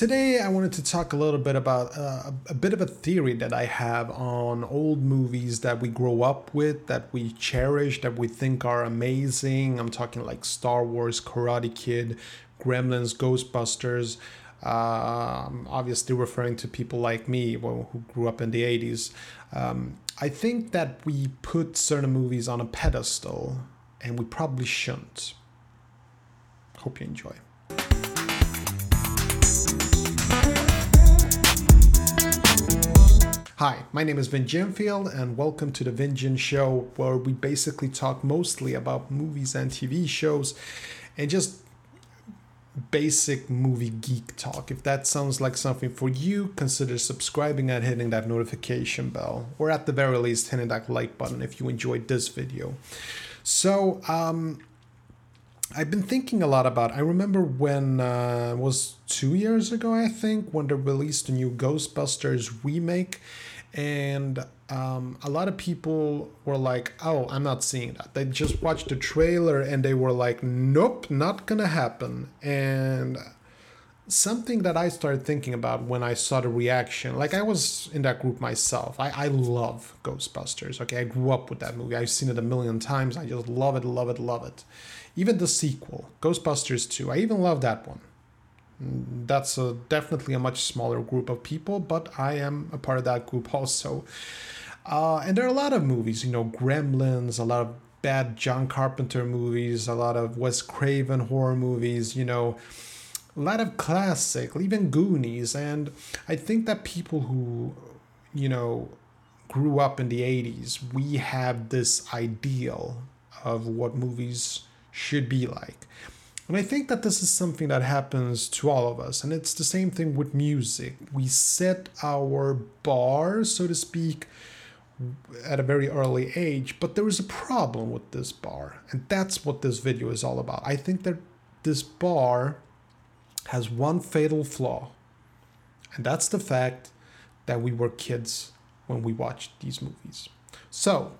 Today, I wanted to talk a little bit about uh, a bit of a theory that I have on old movies that we grow up with, that we cherish, that we think are amazing. I'm talking like Star Wars, Karate Kid, Gremlins, Ghostbusters. Um, obviously, referring to people like me well, who grew up in the 80s. Um, I think that we put certain movies on a pedestal, and we probably shouldn't. Hope you enjoy. Hi, my name is Vin Jinfield, and welcome to the Vinjin Show, where we basically talk mostly about movies and TV shows and just basic movie geek talk. If that sounds like something for you, consider subscribing and hitting that notification bell, or at the very least, hitting that like button if you enjoyed this video. So, um, I've been thinking a lot about. I remember when uh, was two years ago, I think, when they released the new Ghostbusters remake, and um, a lot of people were like, "Oh, I'm not seeing that." They just watched the trailer and they were like, "Nope, not gonna happen." And something that I started thinking about when I saw the reaction, like I was in that group myself. I, I love Ghostbusters. Okay, I grew up with that movie. I've seen it a million times. I just love it, love it, love it. Even the sequel, Ghostbusters 2, I even love that one. That's a, definitely a much smaller group of people, but I am a part of that group also. Uh, and there are a lot of movies, you know, Gremlins, a lot of bad John Carpenter movies, a lot of Wes Craven horror movies, you know, a lot of classic, even Goonies. And I think that people who, you know, grew up in the 80s, we have this ideal of what movies should be like. And I think that this is something that happens to all of us. And it's the same thing with music. We set our bar, so to speak, at a very early age, but there is a problem with this bar. And that's what this video is all about. I think that this bar has one fatal flaw. And that's the fact that we were kids when we watched these movies. So,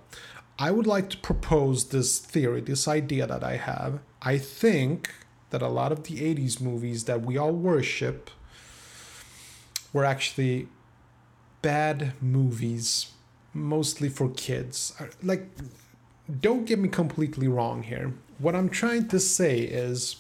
I would like to propose this theory, this idea that I have. I think that a lot of the 80s movies that we all worship were actually bad movies, mostly for kids. Uh, like, don't get me completely wrong here. What I'm trying to say is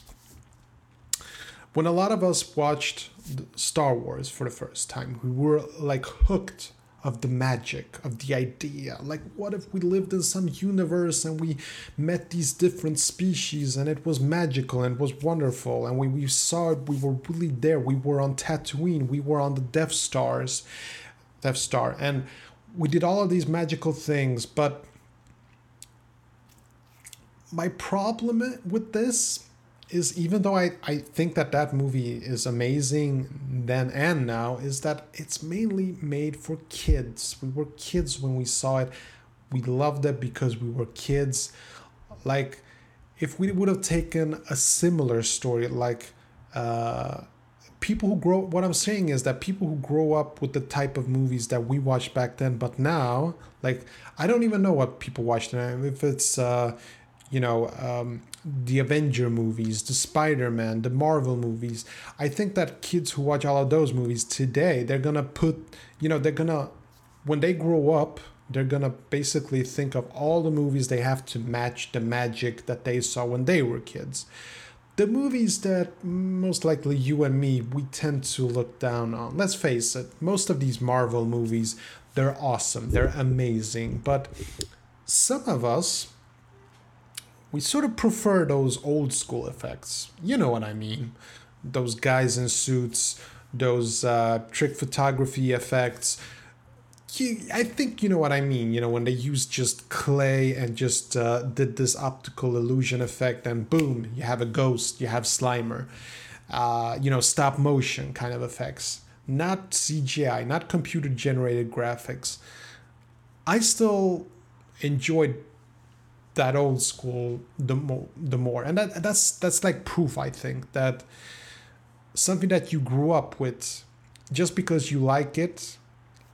when a lot of us watched Star Wars for the first time, we were like hooked of the magic of the idea. Like what if we lived in some universe and we met these different species and it was magical and was wonderful and when we saw it we were really there. We were on Tatooine. We were on the Death Stars Death Star. And we did all of these magical things but my problem with this is even though I, I think that that movie is amazing then and now is that it's mainly made for kids. We were kids when we saw it. We loved it because we were kids. Like if we would have taken a similar story like uh, people who grow what i'm saying is that people who grow up with the type of movies that we watched back then but now like i don't even know what people watch now. If it's uh, you know um, the Avenger movies, the Spider Man, the Marvel movies. I think that kids who watch all of those movies today, they're gonna put, you know, they're gonna, when they grow up, they're gonna basically think of all the movies they have to match the magic that they saw when they were kids. The movies that most likely you and me, we tend to look down on. Let's face it, most of these Marvel movies, they're awesome, they're amazing, but some of us, we sort of prefer those old school effects. You know what I mean? Those guys in suits, those uh, trick photography effects. I think you know what I mean. You know, when they used just clay and just uh, did this optical illusion effect, and boom, you have a ghost, you have Slimer. Uh, you know, stop motion kind of effects, not CGI, not computer generated graphics. I still enjoyed that old school the more the more. And that that's that's like proof i think that something that you grew up with just because you like it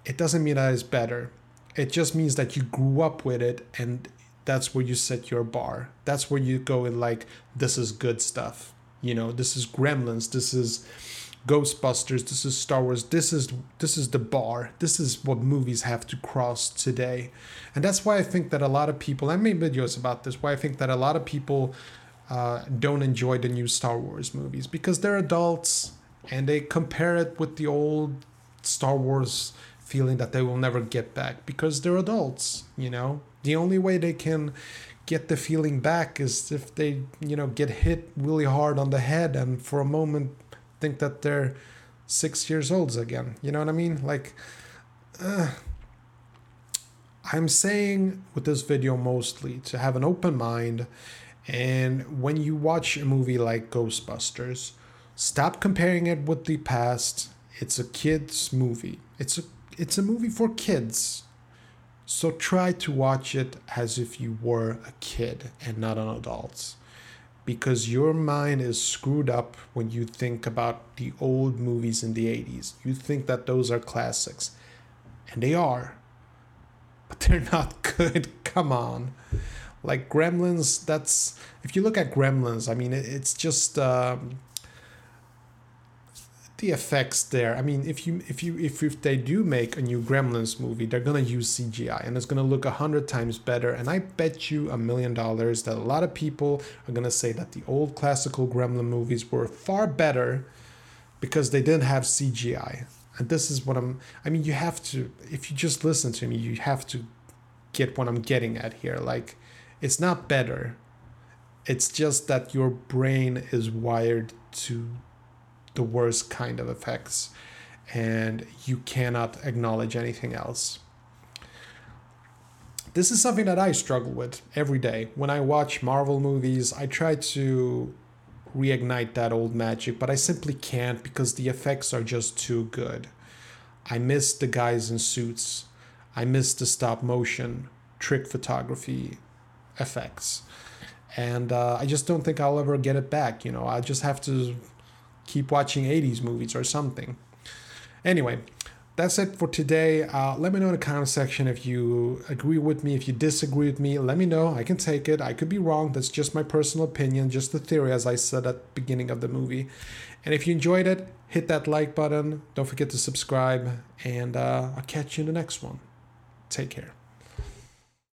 it doesn't mean that it's better. It just means that you grew up with it and that's where you set your bar. That's where you go and like this is good stuff. You know this is gremlins. This is Ghostbusters, this is Star Wars, this is this is the bar. This is what movies have to cross today. And that's why I think that a lot of people, I made videos about this, why I think that a lot of people uh, don't enjoy the new Star Wars movies because they're adults and they compare it with the old Star Wars feeling that they will never get back because they're adults, you know. The only way they can get the feeling back is if they, you know, get hit really hard on the head and for a moment think that they're six years olds again. You know what I mean? Like, uh, I'm saying with this video mostly to have an open mind. And when you watch a movie like Ghostbusters, stop comparing it with the past. It's a kid's movie. It's a it's a movie for kids. So try to watch it as if you were a kid and not an adult. Because your mind is screwed up when you think about the old movies in the 80s. You think that those are classics. And they are. But they're not good. Come on. Like Gremlins, that's. If you look at Gremlins, I mean, it's just. Um, the effects there. I mean, if you if you if, if they do make a new Gremlins movie, they're gonna use CGI and it's gonna look a hundred times better. And I bet you a million dollars that a lot of people are gonna say that the old classical Gremlin movies were far better because they didn't have CGI. And this is what I'm. I mean, you have to. If you just listen to me, you have to get what I'm getting at here. Like, it's not better. It's just that your brain is wired to the worst kind of effects and you cannot acknowledge anything else. This is something that I struggle with every day. When I watch Marvel movies, I try to reignite that old magic, but I simply can't because the effects are just too good. I miss the guys in suits. I miss the stop motion, trick photography effects. And uh, I just don't think I'll ever get it back. You know, I just have to keep watching 80s movies or something. Anyway, that's it for today. Uh, let me know in the comment section if you agree with me, if you disagree with me. Let me know. I can take it. I could be wrong. That's just my personal opinion, just the theory, as I said at the beginning of the movie. And if you enjoyed it, hit that like button. Don't forget to subscribe, and uh, I'll catch you in the next one. Take care.